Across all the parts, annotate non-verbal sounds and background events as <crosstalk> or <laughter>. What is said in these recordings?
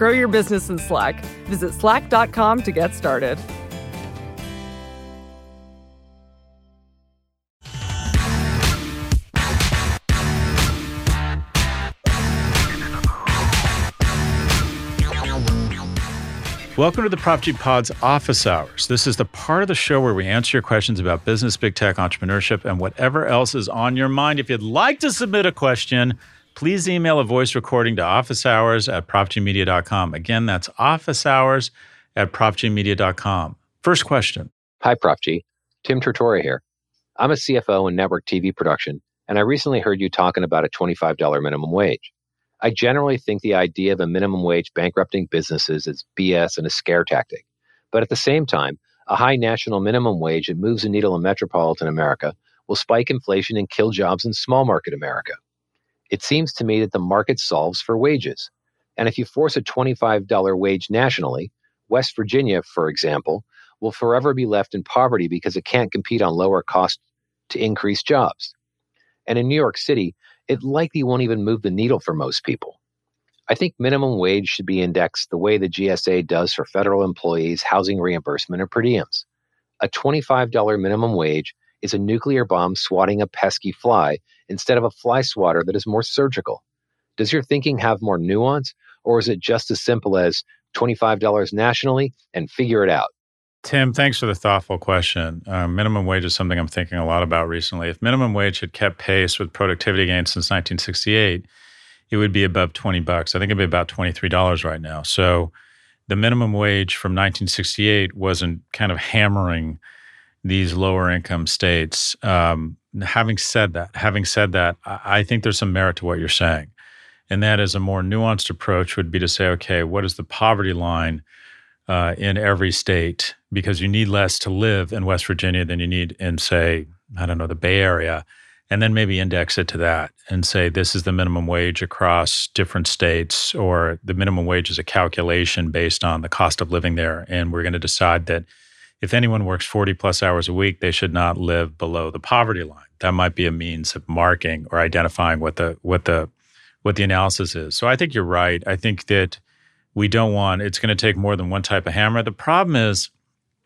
Grow your business in Slack. Visit slack.com to get started. Welcome to the Prof G Pod's Office Hours. This is the part of the show where we answer your questions about business, big tech, entrepreneurship, and whatever else is on your mind. If you'd like to submit a question, please email a voice recording to officehours at profgmedia.com. Again, that's officehours at profgmedia.com. First question. Hi, Prof G. Tim Tortora here. I'm a CFO in network TV production, and I recently heard you talking about a $25 minimum wage. I generally think the idea of a minimum wage bankrupting businesses is BS and a scare tactic. But at the same time, a high national minimum wage that moves the needle in metropolitan America will spike inflation and kill jobs in small market America. It seems to me that the market solves for wages. And if you force a $25 wage nationally, West Virginia, for example, will forever be left in poverty because it can't compete on lower cost to increase jobs. And in New York City, it likely won't even move the needle for most people. I think minimum wage should be indexed the way the GSA does for federal employees' housing reimbursement or per diems. A $25 minimum wage is a nuclear bomb swatting a pesky fly instead of a fly swatter that is more surgical? Does your thinking have more nuance, or is it just as simple as $25 nationally and figure it out? Tim, thanks for the thoughtful question. Uh, minimum wage is something I'm thinking a lot about recently. If minimum wage had kept pace with productivity gains since 1968, it would be above 20 bucks. I think it'd be about $23 right now. So the minimum wage from 1968 wasn't kind of hammering these lower income states. Um, having said that, having said that, I think there's some merit to what you're saying. And that is a more nuanced approach would be to say, okay, what is the poverty line uh, in every state? Because you need less to live in West Virginia than you need in, say, I don't know, the Bay Area. And then maybe index it to that and say this is the minimum wage across different states, or the minimum wage is a calculation based on the cost of living there. And we're going to decide that if anyone works 40 plus hours a week, they should not live below the poverty line. That might be a means of marking or identifying what the what the what the analysis is. So I think you're right. I think that we don't want it's going to take more than one type of hammer. The problem is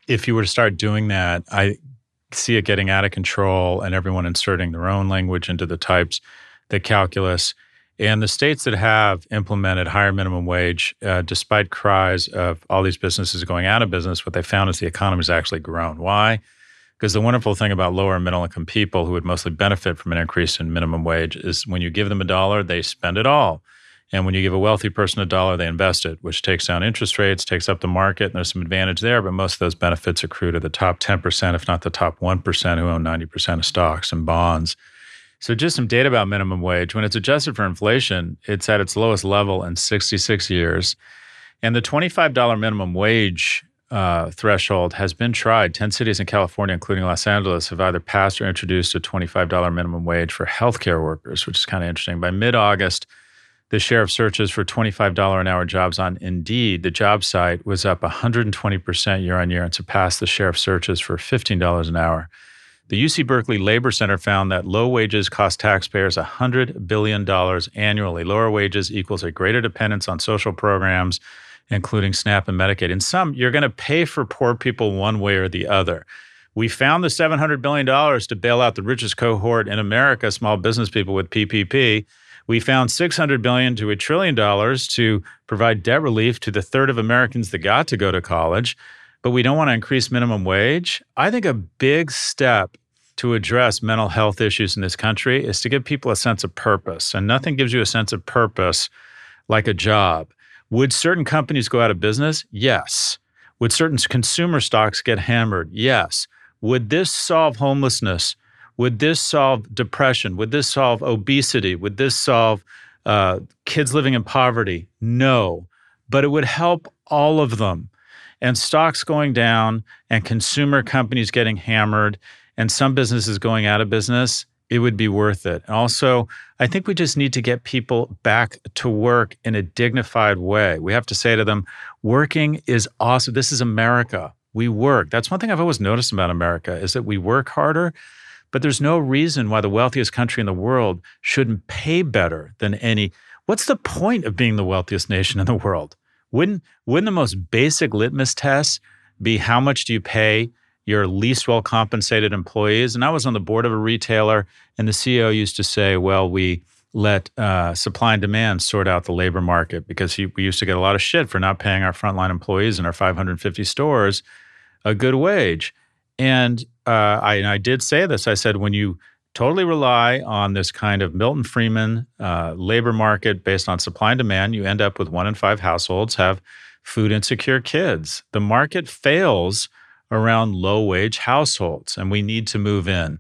if you were to start doing that, I see it getting out of control and everyone inserting their own language into the types, the calculus. And the states that have implemented higher minimum wage, uh, despite cries of all these businesses going out of business, what they found is the economy has actually grown. Why? Because the wonderful thing about lower and middle income people who would mostly benefit from an increase in minimum wage is when you give them a dollar, they spend it all. And when you give a wealthy person a dollar, they invest it, which takes down interest rates, takes up the market, and there's some advantage there. But most of those benefits accrue to the top 10%, if not the top 1%, who own 90% of stocks and bonds. So, just some data about minimum wage. When it's adjusted for inflation, it's at its lowest level in 66 years. And the $25 minimum wage uh, threshold has been tried. 10 cities in California, including Los Angeles, have either passed or introduced a $25 minimum wage for healthcare workers, which is kind of interesting. By mid August, the share of searches for $25 an hour jobs on Indeed, the job site, was up 120% year on year and surpassed the share of searches for $15 an hour. The UC Berkeley Labor Center found that low wages cost taxpayers $100 billion annually. Lower wages equals a greater dependence on social programs, including SNAP and Medicaid. In some, you're going to pay for poor people one way or the other. We found the $700 billion to bail out the richest cohort in America, small business people with PPP. We found 600 billion to a trillion dollars to provide debt relief to the third of Americans that got to go to college, but we don't want to increase minimum wage. I think a big step to address mental health issues in this country is to give people a sense of purpose. And nothing gives you a sense of purpose like a job. Would certain companies go out of business? Yes. Would certain consumer stocks get hammered? Yes. Would this solve homelessness? Would this solve depression? Would this solve obesity? Would this solve uh, kids living in poverty? No. But it would help all of them. And stocks going down and consumer companies getting hammered and some businesses going out of business, it would be worth it. Also, I think we just need to get people back to work in a dignified way. We have to say to them, working is awesome. This is America. We work. That's one thing I've always noticed about America is that we work harder, but there's no reason why the wealthiest country in the world shouldn't pay better than any. What's the point of being the wealthiest nation in the world? Wouldn't wouldn't the most basic litmus test be how much do you pay your least well compensated employees. And I was on the board of a retailer, and the CEO used to say, well, we let uh, supply and demand sort out the labor market because he, we used to get a lot of shit for not paying our frontline employees in our 550 stores a good wage. And, uh, I, and I did say this I said, when you totally rely on this kind of Milton Friedman uh, labor market based on supply and demand, you end up with one in five households have food insecure kids. The market fails around low wage households, and we need to move in.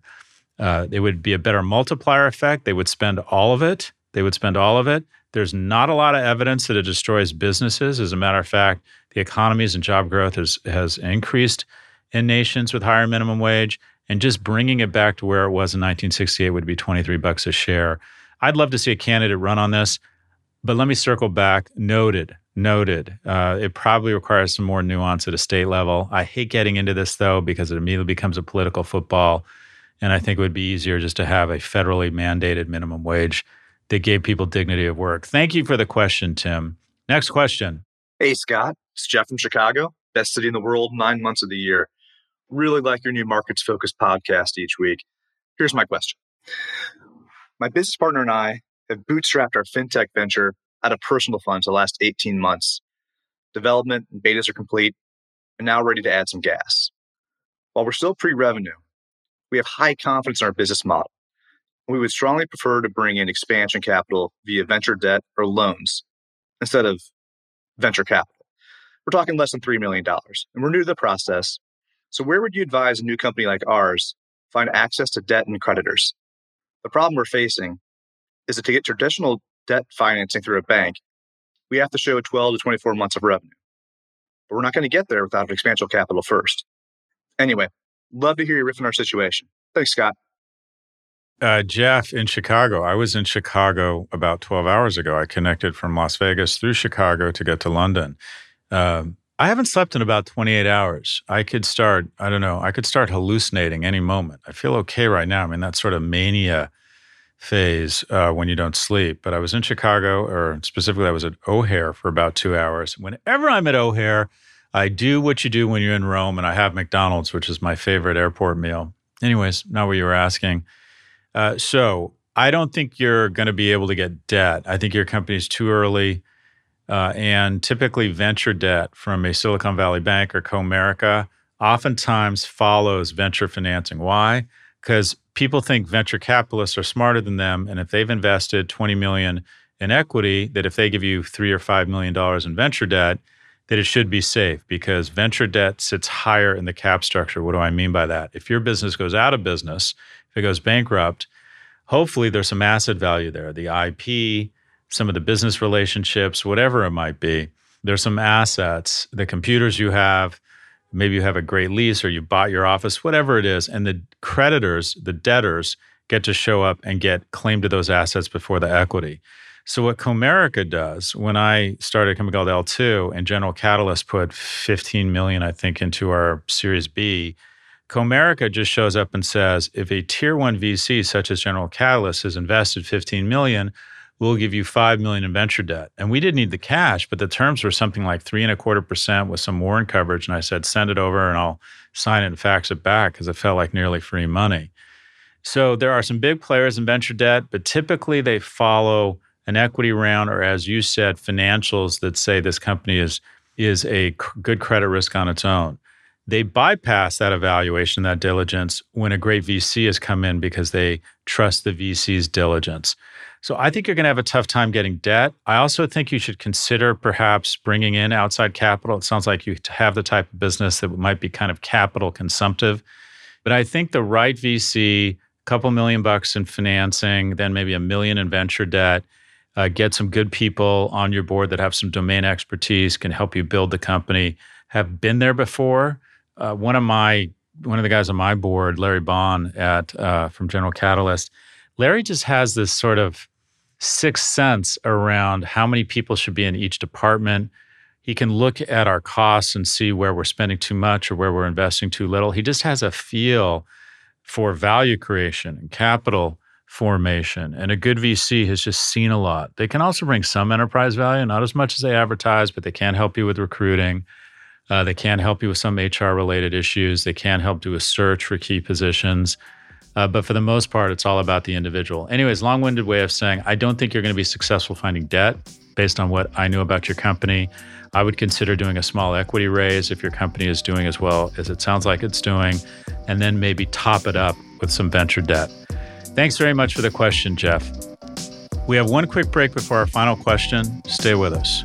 Uh, it would be a better multiplier effect. They would spend all of it. They would spend all of it. There's not a lot of evidence that it destroys businesses. As a matter of fact, the economies and job growth has, has increased in nations with higher minimum wage. And just bringing it back to where it was in 1968 would be 23 bucks a share. I'd love to see a candidate run on this, but let me circle back. Noted Noted. Uh, it probably requires some more nuance at a state level. I hate getting into this though because it immediately becomes a political football. And I think it would be easier just to have a federally mandated minimum wage that gave people dignity of work. Thank you for the question, Tim. Next question. Hey, Scott. It's Jeff from Chicago, best city in the world, nine months of the year. Really like your new markets focused podcast each week. Here's my question My business partner and I have bootstrapped our fintech venture out of personal funds the last 18 months. Development and betas are complete and now ready to add some gas. While we're still pre revenue, we have high confidence in our business model. We would strongly prefer to bring in expansion capital via venture debt or loans instead of venture capital. We're talking less than $3 million, and we're new to the process. So, where would you advise a new company like ours find access to debt and creditors? The problem we're facing is that to get traditional debt financing through a bank, we have to show 12 to 24 months of revenue. But we're not going to get there without expansion capital first. Anyway, love to hear you riff on our situation. Thanks, Scott. Uh, Jeff in Chicago. I was in Chicago about 12 hours ago. I connected from Las Vegas through Chicago to get to London. Um, I haven't slept in about 28 hours. I could start, I don't know, I could start hallucinating any moment. I feel okay right now. I mean, that sort of mania phase uh, when you don't sleep. But I was in Chicago, or specifically, I was at O'Hare for about two hours. Whenever I'm at O'Hare, I do what you do when you're in Rome, and I have McDonald's, which is my favorite airport meal. Anyways, not what you were asking. Uh, so I don't think you're going to be able to get debt. I think your company's too early. Uh, and typically, venture debt from a Silicon Valley bank or Comerica oftentimes follows venture financing. Why? Because people think venture capitalists are smarter than them and if they've invested 20 million in equity that if they give you 3 or 5 million dollars in venture debt that it should be safe because venture debt sits higher in the cap structure what do i mean by that if your business goes out of business if it goes bankrupt hopefully there's some asset value there the ip some of the business relationships whatever it might be there's some assets the computers you have maybe you have a great lease or you bought your office, whatever it is, and the creditors, the debtors, get to show up and get claim to those assets before the equity. So what Comerica does, when I started a company called L2 and General Catalyst put 15 million, I think, into our Series B, Comerica just shows up and says, if a tier one VC such as General Catalyst has invested 15 million, we'll give you five million in venture debt. And we didn't need the cash, but the terms were something like three and a quarter percent with some warrant coverage. And I said, send it over and I'll sign it and fax it back because it felt like nearly free money. So there are some big players in venture debt, but typically they follow an equity round or, as you said, financials that say this company is is a good credit risk on its own. They bypass that evaluation, that diligence, when a great VC has come in because they trust the VC's diligence. So I think you're going to have a tough time getting debt. I also think you should consider perhaps bringing in outside capital. It sounds like you have the type of business that might be kind of capital consumptive. But I think the right VC, a couple million bucks in financing, then maybe a million in venture debt, uh, get some good people on your board that have some domain expertise, can help you build the company, have been there before. Uh, one of my one of the guys on my board, Larry Bohn at uh, from General Catalyst, Larry just has this sort of sixth sense around how many people should be in each department. He can look at our costs and see where we're spending too much or where we're investing too little. He just has a feel for value creation and capital formation. And a good VC has just seen a lot. They can also bring some enterprise value, not as much as they advertise, but they can help you with recruiting. Uh, they can help you with some HR related issues. They can help do a search for key positions. Uh, but for the most part, it's all about the individual. Anyways, long winded way of saying, I don't think you're going to be successful finding debt based on what I knew about your company. I would consider doing a small equity raise if your company is doing as well as it sounds like it's doing, and then maybe top it up with some venture debt. Thanks very much for the question, Jeff. We have one quick break before our final question. Stay with us.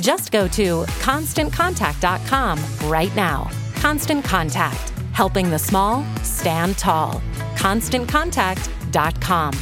Just go to constantcontact.com right now. Constant Contact, helping the small stand tall. ConstantContact.com.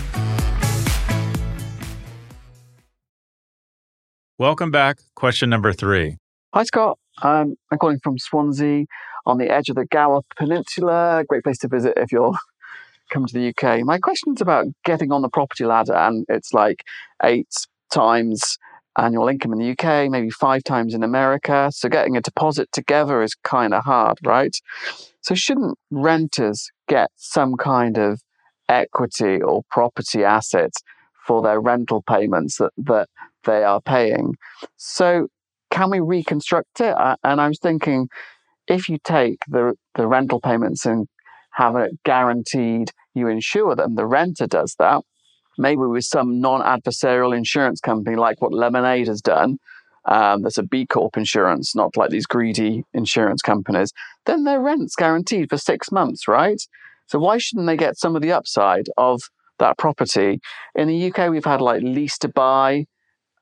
Welcome back. Question number three. Hi, Scott. Um, I'm calling from Swansea on the edge of the Gower Peninsula. Great place to visit if you're <laughs> coming to the UK. My question's about getting on the property ladder, and it's like eight times annual income in the UK, maybe five times in America. So getting a deposit together is kind of hard, right? So shouldn't renters get some kind of equity or property asset for their rental payments that, that they are paying? So can we reconstruct it? And I was thinking, if you take the, the rental payments and have it guaranteed, you insure them, the renter does that maybe with some non-adversarial insurance company like what Lemonade has done. Um, that's a B Corp insurance, not like these greedy insurance companies. Then their rent's guaranteed for six months, right? So why shouldn't they get some of the upside of that property? In the UK, we've had like lease to buy,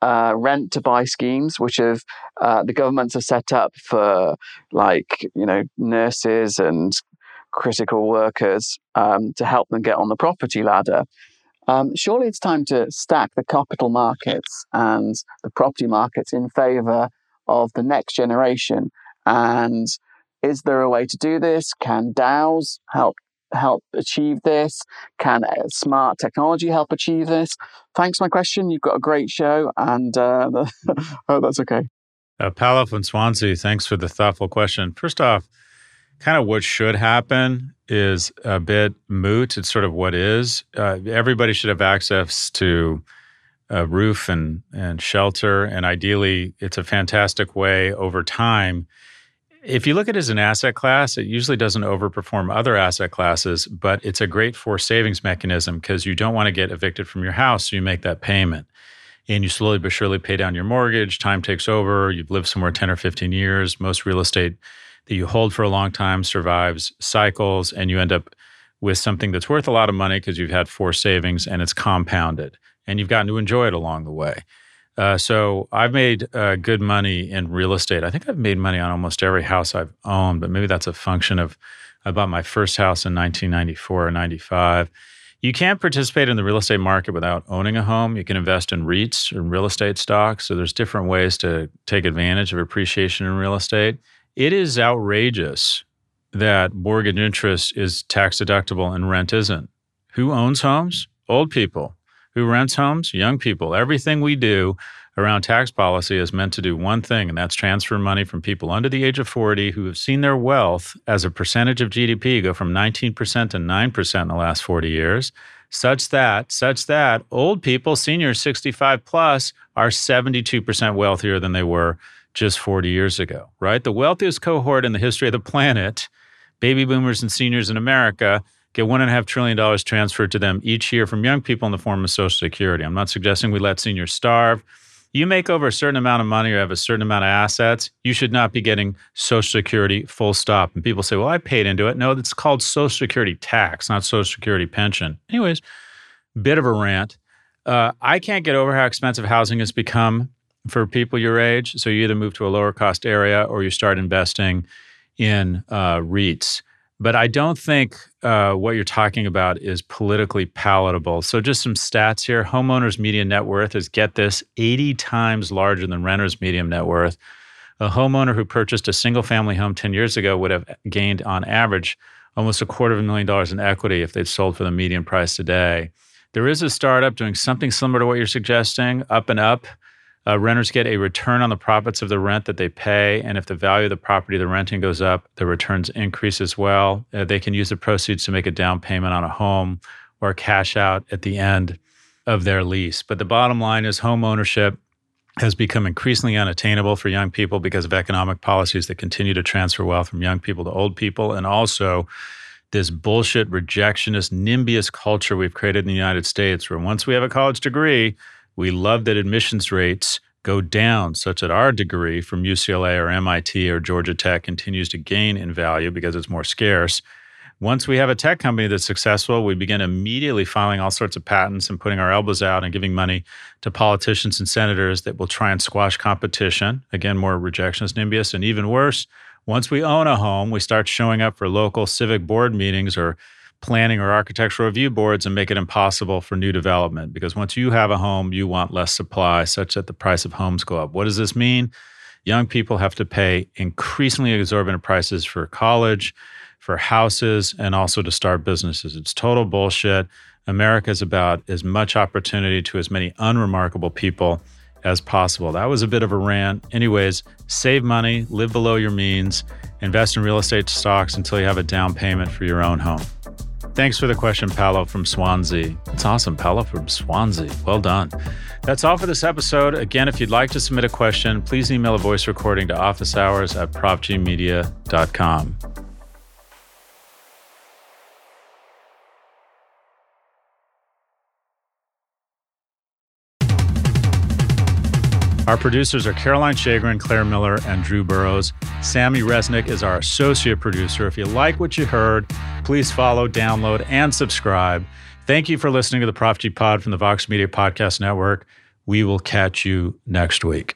uh, rent to buy schemes, which have uh, the governments have set up for like you know nurses and critical workers um, to help them get on the property ladder. Um, surely it's time to stack the capital markets and the property markets in favor of the next generation and Is there a way to do this? Can DAOs help help achieve this? Can uh, smart technology help achieve this? Thanks for my question. You've got a great show, and uh, <laughs> oh, that's okay. Uh, Paolo from Swansea, thanks for the thoughtful question. First off, kind of what should happen is a bit moot. It's sort of what is. Uh, everybody should have access to a roof and, and shelter. And ideally, it's a fantastic way over time. If you look at it as an asset class, it usually doesn't overperform other asset classes, but it's a great forced savings mechanism because you don't want to get evicted from your house, so you make that payment. And you slowly but surely pay down your mortgage. Time takes over. You've lived somewhere 10 or 15 years. Most real estate that you hold for a long time survives cycles, and you end up with something that's worth a lot of money because you've had four savings and it's compounded and you've gotten to enjoy it along the way. Uh, so I've made uh, good money in real estate. I think I've made money on almost every house I've owned, but maybe that's a function of I bought my first house in 1994 or 95. You can't participate in the real estate market without owning a home. You can invest in REITs and real estate stocks. So there's different ways to take advantage of appreciation in real estate. It is outrageous that mortgage interest is tax deductible and rent isn't. Who owns homes? Old people who rents homes? Young people. Everything we do around tax policy is meant to do one thing, and that's transfer money from people under the age of 40 who have seen their wealth as a percentage of GDP go from 19% to 9% in the last 40 years, such that, such that old people, seniors 65 plus, are 72% wealthier than they were just 40 years ago, right? The wealthiest cohort in the history of the planet, baby boomers and seniors in America, get one and a half trillion dollars transferred to them each year from young people in the form of Social Security. I'm not suggesting we let seniors starve. You make over a certain amount of money or have a certain amount of assets, you should not be getting Social Security full stop. And people say, well, I paid into it. No, it's called Social Security tax, not Social Security pension. Anyways, bit of a rant. Uh, I can't get over how expensive housing has become for people your age. So you either move to a lower cost area or you start investing in uh, REITs. But I don't think uh, what you're talking about is politically palatable. So, just some stats here homeowners' median net worth is get this 80 times larger than renters' median net worth. A homeowner who purchased a single family home 10 years ago would have gained, on average, almost a quarter of a million dollars in equity if they'd sold for the median price today. There is a startup doing something similar to what you're suggesting, up and up. Uh, renters get a return on the profits of the rent that they pay. And if the value of the property they're renting goes up, the returns increase as well. Uh, they can use the proceeds to make a down payment on a home or cash out at the end of their lease. But the bottom line is home ownership has become increasingly unattainable for young people because of economic policies that continue to transfer wealth from young people to old people. And also, this bullshit rejectionist NIMBYist culture we've created in the United States, where once we have a college degree, we love that admissions rates go down such that our degree from UCLA or MIT or Georgia Tech continues to gain in value because it's more scarce. Once we have a tech company that's successful, we begin immediately filing all sorts of patents and putting our elbows out and giving money to politicians and senators that will try and squash competition. Again, more rejectionist NIMBYist. And even worse, once we own a home, we start showing up for local civic board meetings or planning or architectural review boards and make it impossible for new development because once you have a home, you want less supply such that the price of homes go up. What does this mean? Young people have to pay increasingly exorbitant prices for college, for houses, and also to start businesses. It's total bullshit. America is about as much opportunity to as many unremarkable people as possible. That was a bit of a rant. Anyways, save money, live below your means, invest in real estate stocks until you have a down payment for your own home. Thanks for the question, Paolo from Swansea. That's awesome, Paolo from Swansea. Well done. That's all for this episode. Again, if you'd like to submit a question, please email a voice recording to officehours at profgmedia.com. Our producers are Caroline Shagrin, Claire Miller, and Drew Burrows. Sammy Resnick is our associate producer. If you like what you heard, please follow, download, and subscribe. Thank you for listening to the Prof G Pod from the Vox Media Podcast Network. We will catch you next week.